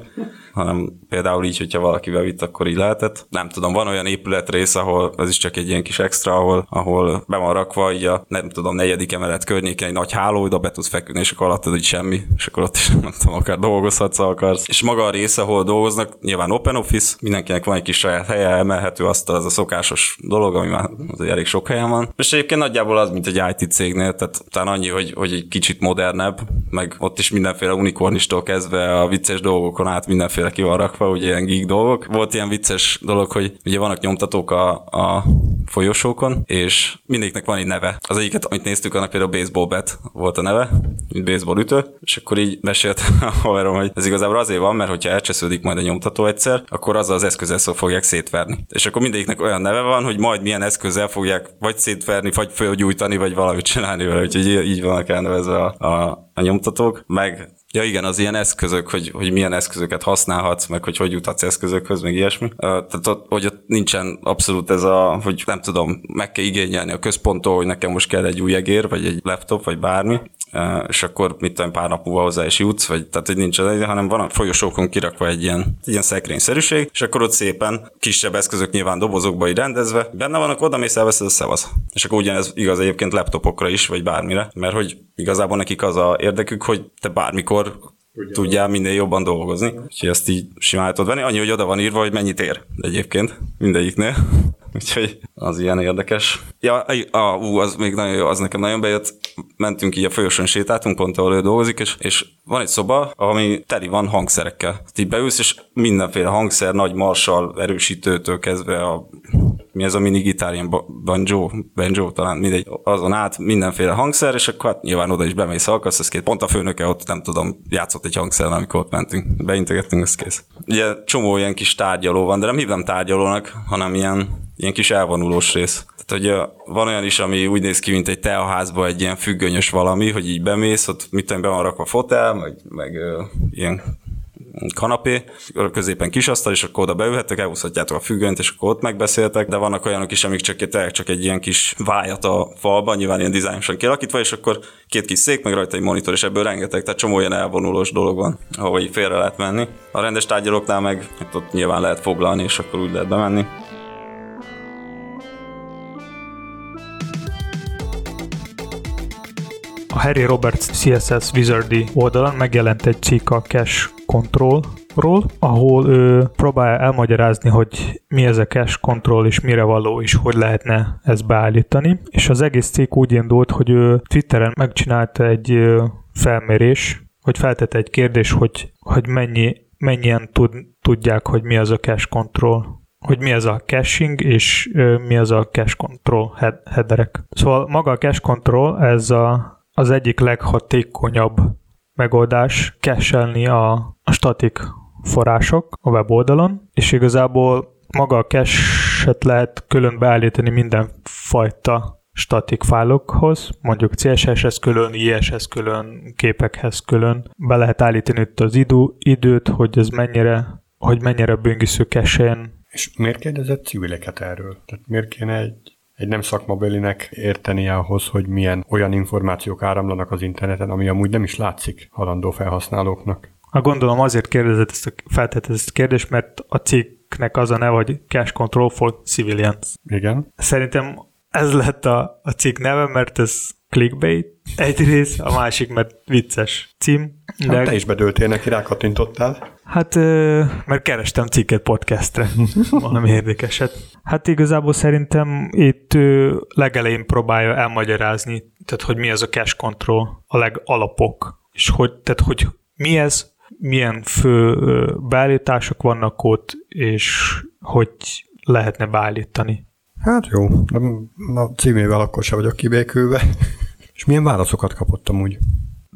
hanem például így, hogyha valaki bevitt, akkor így lehetett. Nem tudom, van olyan épületrész, ahol ez is csak egy ilyen kis extra, ahol, ahol be van rakva, így a nem tudom, negyedik emelet környékén egy nagy háló, oda be tudsz feküdni, és akkor alattad semmi, és akkor ott is nem tudom, akár dolgozhatsz, ha akarsz. És maga a rész, ahol dolgoznak, nyilván open office, mindenkinek van egy kis saját helye, emelhető asztal, ez a szokásos dolog, ami már azért elég sok helyen van. És egyébként nagyjából az, mint egy IT cégnél, tehát talán annyi, hogy, hogy egy kicsit modernebb, meg ott is mindenféle unikornistól kezdve a vicces dolgokon át mindenféle ki van rakva, ugye ilyen geek dolgok. Volt ilyen vicces dolog, hogy ugye vannak nyomtatók a, a folyosókon, és mindegyiknek van egy neve. Az egyiket, amit néztük, annak például baseball bat volt a neve, mint baseball ütő, és akkor így mesélt a haverom, hogy ez igazából azért van, mert hogyha elcsesződik majd a nyomtató egyszer, akkor azzal az eszközzel szó fogják szétverni. És akkor mindegyiknek olyan neve van, hogy majd milyen eszközzel fogják vagy szétverni, vagy fölgyújtani, vagy valamit csinálni vele, úgyhogy így vannak elnevezve a, a, a nyomtatók, meg Ja igen, az ilyen eszközök, hogy, hogy milyen eszközöket használhatsz, meg hogy hogy juthatsz eszközökhöz, meg ilyesmi. Tehát ott, hogy ott nincsen abszolút ez a, hogy nem tudom, meg kell igényelni a központtól, hogy nekem most kell egy új egér, vagy egy laptop, vagy bármi, és akkor mit tudom, pár nap múlva hozzá is jutsz, vagy tehát, hogy nincs ez, hanem van a folyosókon kirakva egy ilyen, egy ilyen szekrényszerűség, és akkor ott szépen kisebb eszközök nyilván dobozokba így rendezve, benne vannak, oda mész, elveszed a szevasz. És akkor ugyanez igaz egyébként laptopokra is, vagy bármire, mert hogy igazából nekik az a érdekük, hogy te bármikor Ugyan. tudjál minél jobban dolgozni. Úgyhogy ezt így simán tudod venni. Annyi, hogy oda van írva, hogy mennyit ér egyébként mindegyiknél. Úgyhogy az ilyen érdekes. Ja, a, ú, az még nagyon jó, az nekem nagyon bejött. Mentünk így a folyosón sétáltunk, pont ahol ő dolgozik, és, és van egy szoba, ami teli van hangszerekkel. Így beülsz, és mindenféle hangszer, nagy marsal, erősítőtől kezdve a mi ez a mini gitár, ilyen banjo, banjo talán, mindegy, azon át mindenféle hangszer, és akkor hát nyilván oda is bemész, akarsz, ez két pont a főnöke ott, nem tudom, játszott egy hangszer, amikor ott mentünk, beintegettünk, ez kész. Ugye csomó ilyen kis tárgyaló van, de nem hívnám tárgyalónak, hanem ilyen, ilyen kis elvonulós rész. Tehát, hogy van olyan is, ami úgy néz ki, mint egy teaházba egy ilyen függönyös valami, hogy így bemész, ott mit tudom, be van rakva fotel, meg, meg uh, ilyen kanapé, középen kis asztal, és akkor oda beülhettek, elhúzhatjátok a függönyt, és akkor ott megbeszéltek, de vannak olyanok is, amik csak, egy, csak egy ilyen kis vájat a falban, nyilván ilyen dizájnosan kialakítva, és akkor két kis szék, meg rajta egy monitor, és ebből rengeteg, tehát csomó ilyen elvonulós dolog van, ahol így félre lehet menni. A rendes tárgyalóknál meg hát ott nyilván lehet foglalni, és akkor úgy lehet bemenni. A Harry Roberts CSS Wizardy oldalon megjelent egy cikk a Cache Control-ról, ahol ő próbál elmagyarázni, hogy mi ez a cache control és mire való, és hogy lehetne ezt beállítani. És az egész cikk úgy indult, hogy ő Twitteren megcsinálta egy felmérés, hogy feltette egy kérdés, hogy, hogy mennyi, mennyien tud, tudják, hogy mi az a cache control hogy mi ez a caching, és mi az a cache control head- headerek. Szóval maga a cache control, ez a az egyik leghatékonyabb megoldás cache a, statik források a weboldalon, és igazából maga a cache-et lehet külön beállítani mindenfajta statik fájlokhoz, mondjuk CSS-hez külön, IS-hez külön, képekhez külön. Be lehet állítani itt az idő, időt, hogy ez mennyire, hogy mennyire böngésző cache És miért kérdezett civileket erről? Tehát miért kéne egy egy nem szakmabelinek értenie ahhoz, hogy milyen olyan információk áramlanak az interneten, ami amúgy nem is látszik halandó felhasználóknak. Ha gondolom azért kérdezett ezt a, feltett ezt a kérdést, mert a cikknek az a neve, hogy Cash Control for Civilians. Igen. Szerintem ez lett a, a cikk neve, mert ez clickbait egyrészt, a másik, mert vicces cím. De... Hát te is bedöltél neki, rákattintottál. Hát, mert kerestem cikket podcastre, valami érdekeset. Hát igazából szerintem itt legelején próbálja elmagyarázni, tehát hogy mi az a cash control, a legalapok, és hogy, tehát hogy mi ez, milyen fő beállítások vannak ott, és hogy lehetne beállítani. Hát jó, a címével akkor sem vagyok kibékülve. És milyen válaszokat kapottam úgy?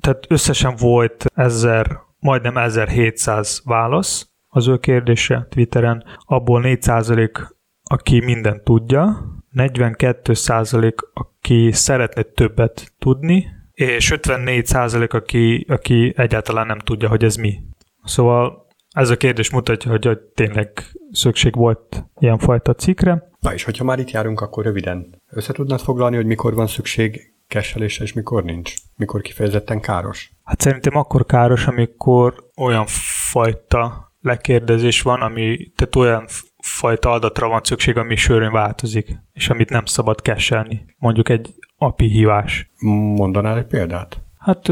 Tehát összesen volt ezer, majdnem 1700 válasz az ő kérdése Twitteren, abból 4% aki mindent tudja, 42% aki szeretne többet tudni, és 54% aki, aki egyáltalán nem tudja, hogy ez mi. Szóval ez a kérdés mutatja, hogy tényleg szükség volt ilyenfajta cikkre. Na és hogyha már itt járunk, akkor röviden össze tudnád foglalni, hogy mikor van szükség kesselése, és mikor nincs? Mikor kifejezetten káros? Hát szerintem akkor káros, amikor olyan fajta lekérdezés van, ami, tehát olyan fajta adatra van szükség, ami sűrűn változik, és amit nem szabad keselni. Mondjuk egy API hívás. Mondanál egy példát? Hát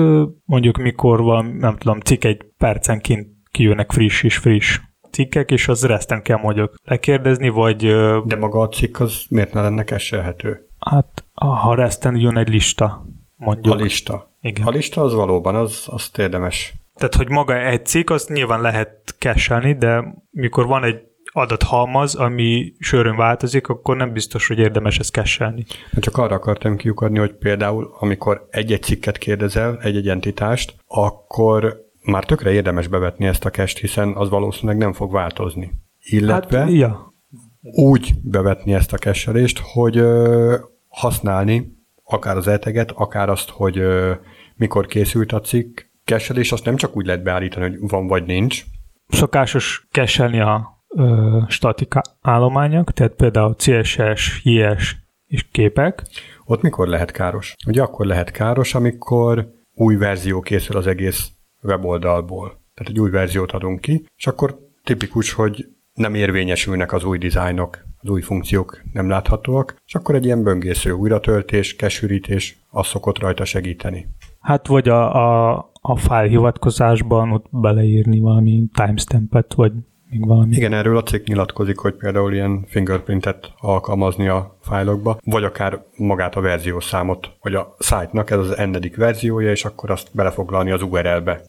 mondjuk mikor van, nem tudom, cikk egy percenként kijönnek friss és friss cikkek, és az reszten kell mondjuk lekérdezni, vagy... De maga a cikk az miért ne lenne keselhető? Hát, ha reszten jön egy lista, mondjuk. A lista. Igen. A lista az valóban, az, az érdemes. Tehát, hogy maga egy cikk, azt nyilván lehet keselni, de mikor van egy adathalmaz, ami sörön változik, akkor nem biztos, hogy érdemes ezt keselni. Csak arra akartam kiukadni, hogy például, amikor egy-egy cikket kérdezel, egy-egy entitást, akkor már tökre érdemes bevetni ezt a kest, hiszen az valószínűleg nem fog változni. Illetve hát, ja. úgy bevetni ezt a kesselést, hogy ö, használni akár az eteget, akár azt, hogy ö, mikor készült a cikk. Kesselés azt nem csak úgy lehet beállítani, hogy van vagy nincs. Szokásos keselni a ö, statika állományok, tehát például CSS, JS és képek. Ott mikor lehet káros? Ugye akkor lehet káros, amikor új verzió készül az egész weboldalból. Tehát egy új verziót adunk ki, és akkor tipikus, hogy nem érvényesülnek az új dizájnok, az új funkciók nem láthatóak, és akkor egy ilyen böngésző újratöltés, kesűrítés, az szokott rajta segíteni. Hát vagy a, a, a file hivatkozásban ott beleírni valami timestampet, vagy még valami. Igen, erről a cikk nyilatkozik, hogy például ilyen fingerprintet alkalmazni a fájlokba, vagy akár magát a verziószámot, vagy a site-nak ez az ennedik verziója, és akkor azt belefoglalni az URL-be.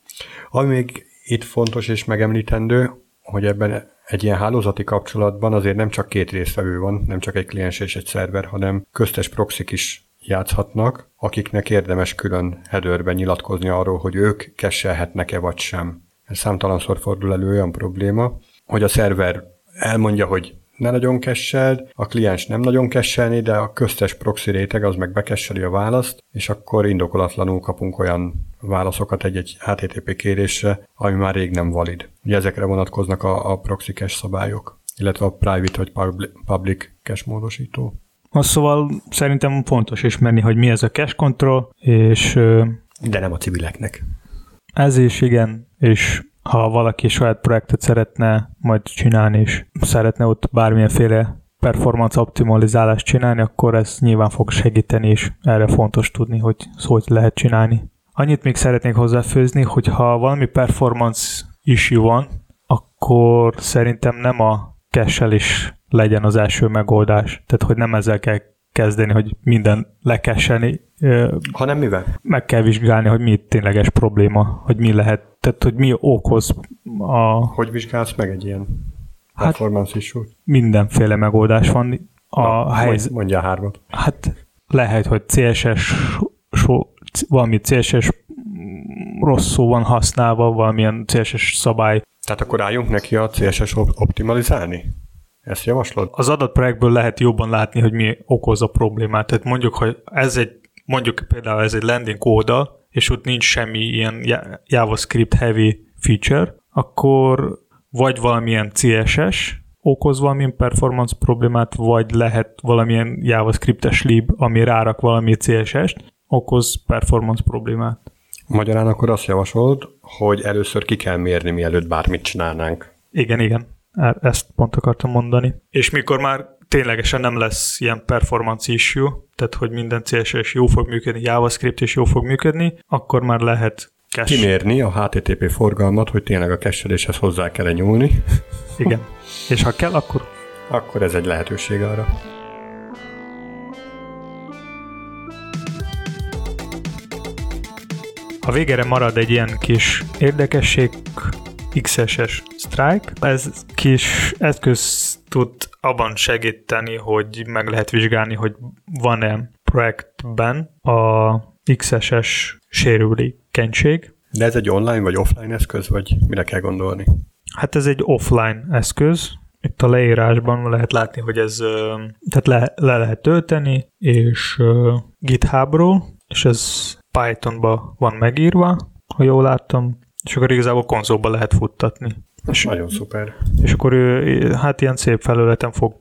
Ami még itt fontos és megemlítendő, hogy ebben egy ilyen hálózati kapcsolatban azért nem csak két résztvevő van, nem csak egy kliens és egy szerver, hanem köztes proxik is játszhatnak, akiknek érdemes külön headerben nyilatkozni arról, hogy ők kesselhetnek-e vagy sem. Ez számtalanszor fordul elő olyan probléma, hogy a szerver elmondja, hogy ne nagyon kesseld, a kliens nem nagyon kesselni, de a köztes proxy réteg az meg bekesseli a választ, és akkor indokolatlanul kapunk olyan válaszokat egy-egy HTTP kérésre, ami már rég nem valid. Ugye ezekre vonatkoznak a, a proxy cache szabályok, illetve a private vagy public cache módosító. Azt szóval szerintem fontos ismerni, hogy mi ez a cache control, és... De nem a civileknek. Ez is igen, és ha valaki saját projektet szeretne majd csinálni, és szeretne ott bármilyenféle performance optimalizálást csinálni, akkor ez nyilván fog segíteni, és erre fontos tudni, hogy hogy lehet csinálni. Annyit még szeretnék hozzáfőzni, hogy ha valami performance issue van, akkor szerintem nem a cache is legyen az első megoldás. Tehát, hogy nem ezzel kell kezdeni, hogy minden lekesselni. Hanem mivel? Meg kell vizsgálni, hogy mi tényleges probléma, hogy mi lehet, tehát hogy mi okoz a... Hogy vizsgálsz meg egy ilyen hát performance issue Mindenféle megoldás van. A Na, helyz... Mondja hármat. Hát lehet, hogy CSS so, valami CSS rossz szó van használva, valamilyen CSS szabály. Tehát akkor álljunk neki a CSS optimalizálni? Ezt javaslod? Az adatprojektből lehet jobban látni, hogy mi okoz a problémát. Tehát mondjuk, hogy ez egy, mondjuk például ez egy landing oldal, és ott nincs semmi ilyen JavaScript heavy feature, akkor vagy valamilyen CSS okoz valamilyen performance problémát, vagy lehet valamilyen JavaScript-es lib, ami rárak valami CSS-t, okoz performance problémát. Magyarán akkor azt javasolod, hogy először ki kell mérni, mielőtt bármit csinálnánk. Igen, igen. Ezt pont akartam mondani. És mikor már ténylegesen nem lesz ilyen performance issue, tehát hogy minden CSS jó fog működni, JavaScript is jó fog működni, akkor már lehet cache. Kimérni a HTTP forgalmat, hogy tényleg a kesseléshez hozzá kell nyúlni, Igen. És ha kell, akkor akkor ez egy lehetőség arra. Ha végére marad egy ilyen kis érdekesség, XSS Strike, ez kis eszköz tud abban segíteni, hogy meg lehet vizsgálni, hogy van-e projektben a XSS sérülékenység. De ez egy online vagy offline eszköz, vagy mire kell gondolni? Hát ez egy offline eszköz, itt a leírásban lehet látni, hogy ez tehát le, le lehet tölteni, és ö, GitHubról, és ez Pythonba van megírva, ha jól láttam, és akkor igazából konzolba lehet futtatni. És, Nagyon szuper. és akkor ő hát ilyen szép felületen fog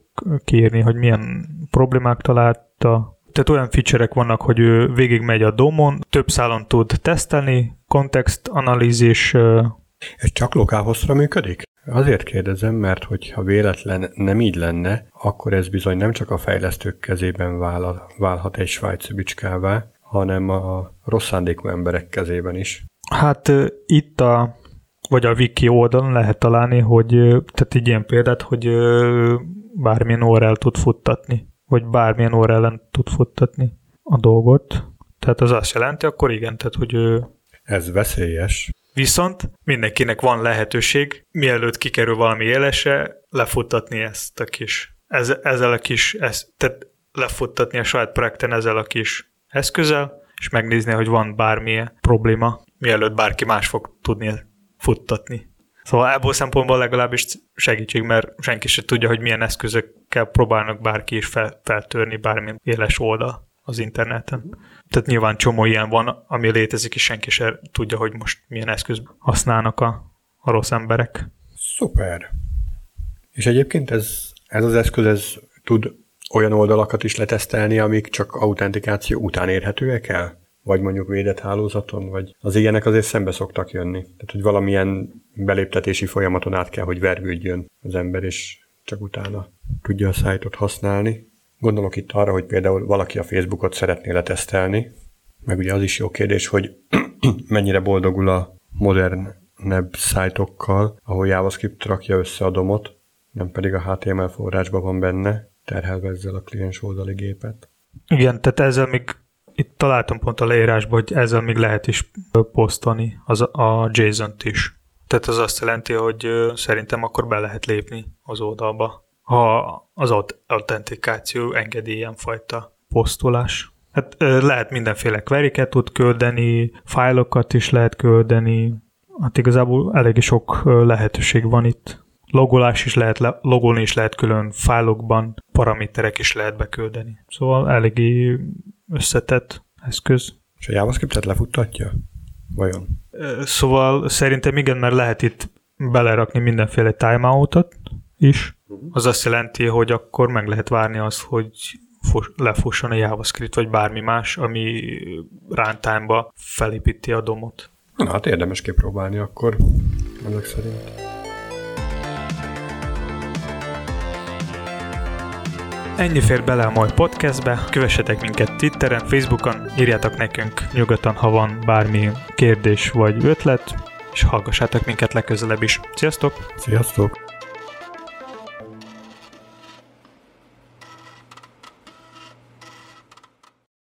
kiírni, hogy milyen problémák találta. Tehát olyan feature vannak, hogy ő végig megy a domon, több szálon tud tesztelni, kontextanalízis, ö, Ez csak lokálhoztra működik? Azért kérdezem, mert hogyha véletlen nem így lenne, akkor ez bizony nem csak a fejlesztők kezében vál, válhat egy svájci bicskává, hanem a rossz szándékú emberek kezében is. Hát itt a, vagy a wiki oldalon lehet találni, hogy tehát egy ilyen példát, hogy bármilyen URL tud futtatni, vagy bármilyen URL-en tud futtatni a dolgot. Tehát az azt jelenti, akkor igen, tehát hogy Ez veszélyes. Viszont mindenkinek van lehetőség, mielőtt kikerül valami élesre, lefuttatni ezt a kis, ez, ezzel a kis, ez, tehát lefuttatni a saját projekten ezzel a kis eszközzel, és megnézni, hogy van bármilyen probléma, mielőtt bárki más fog tudni futtatni. Szóval ebből szempontból legalábbis segítség, mert senki sem tudja, hogy milyen eszközökkel próbálnak bárki is fel, feltörni bármilyen éles oldal az interneten. Tehát nyilván csomó ilyen van, ami létezik, és senki sem tudja, hogy most milyen eszköz használnak a, a rossz emberek. Szuper. És egyébként ez, ez az eszköz ez tud olyan oldalakat is letesztelni, amik csak autentikáció után érhetőek el? Vagy mondjuk védett hálózaton, vagy az ilyenek azért szembe szoktak jönni. Tehát, hogy valamilyen beléptetési folyamaton át kell, hogy vergődjön az ember, és csak utána tudja a szájtot használni. Gondolok itt arra, hogy például valaki a Facebookot szeretné letesztelni, meg ugye az is jó kérdés, hogy mennyire boldogul a modernebb szájtokkal, ahol JavaScript rakja össze a domot, nem pedig a HTML forrásban van benne, terhelve ezzel a kliens oldali gépet. Igen, tehát ezzel még itt találtam pont a leírásban, hogy ezzel még lehet is posztolni az, a JSON-t is. Tehát az azt jelenti, hogy szerintem akkor be lehet lépni az oldalba, ha az aut- autentikáció engedi ilyenfajta posztolás. Hát lehet mindenféle query tud küldeni, fájlokat is lehet küldeni, hát igazából elég sok lehetőség van itt. Logolás is lehet, le, logolni is lehet külön fájlokban, paraméterek is lehet beküldeni. Szóval eléggé összetett eszköz. És a JavaScriptet lefuttatja? Vajon? Szóval szerintem igen, mert lehet itt belerakni mindenféle timeoutot is. Az azt jelenti, hogy akkor meg lehet várni azt, hogy fus- lefusson a JavaScript, vagy bármi más, ami runtime-ba felépíti a domot. Na, hát érdemes kipróbálni akkor, ezek szerint. Ennyi fér bele a mai podcastbe, kövessetek minket Twitteren, Facebookon, írjátok nekünk nyugodtan, ha van bármi kérdés vagy ötlet, és hallgassátok minket legközelebb is. Sziasztok! Sziasztok!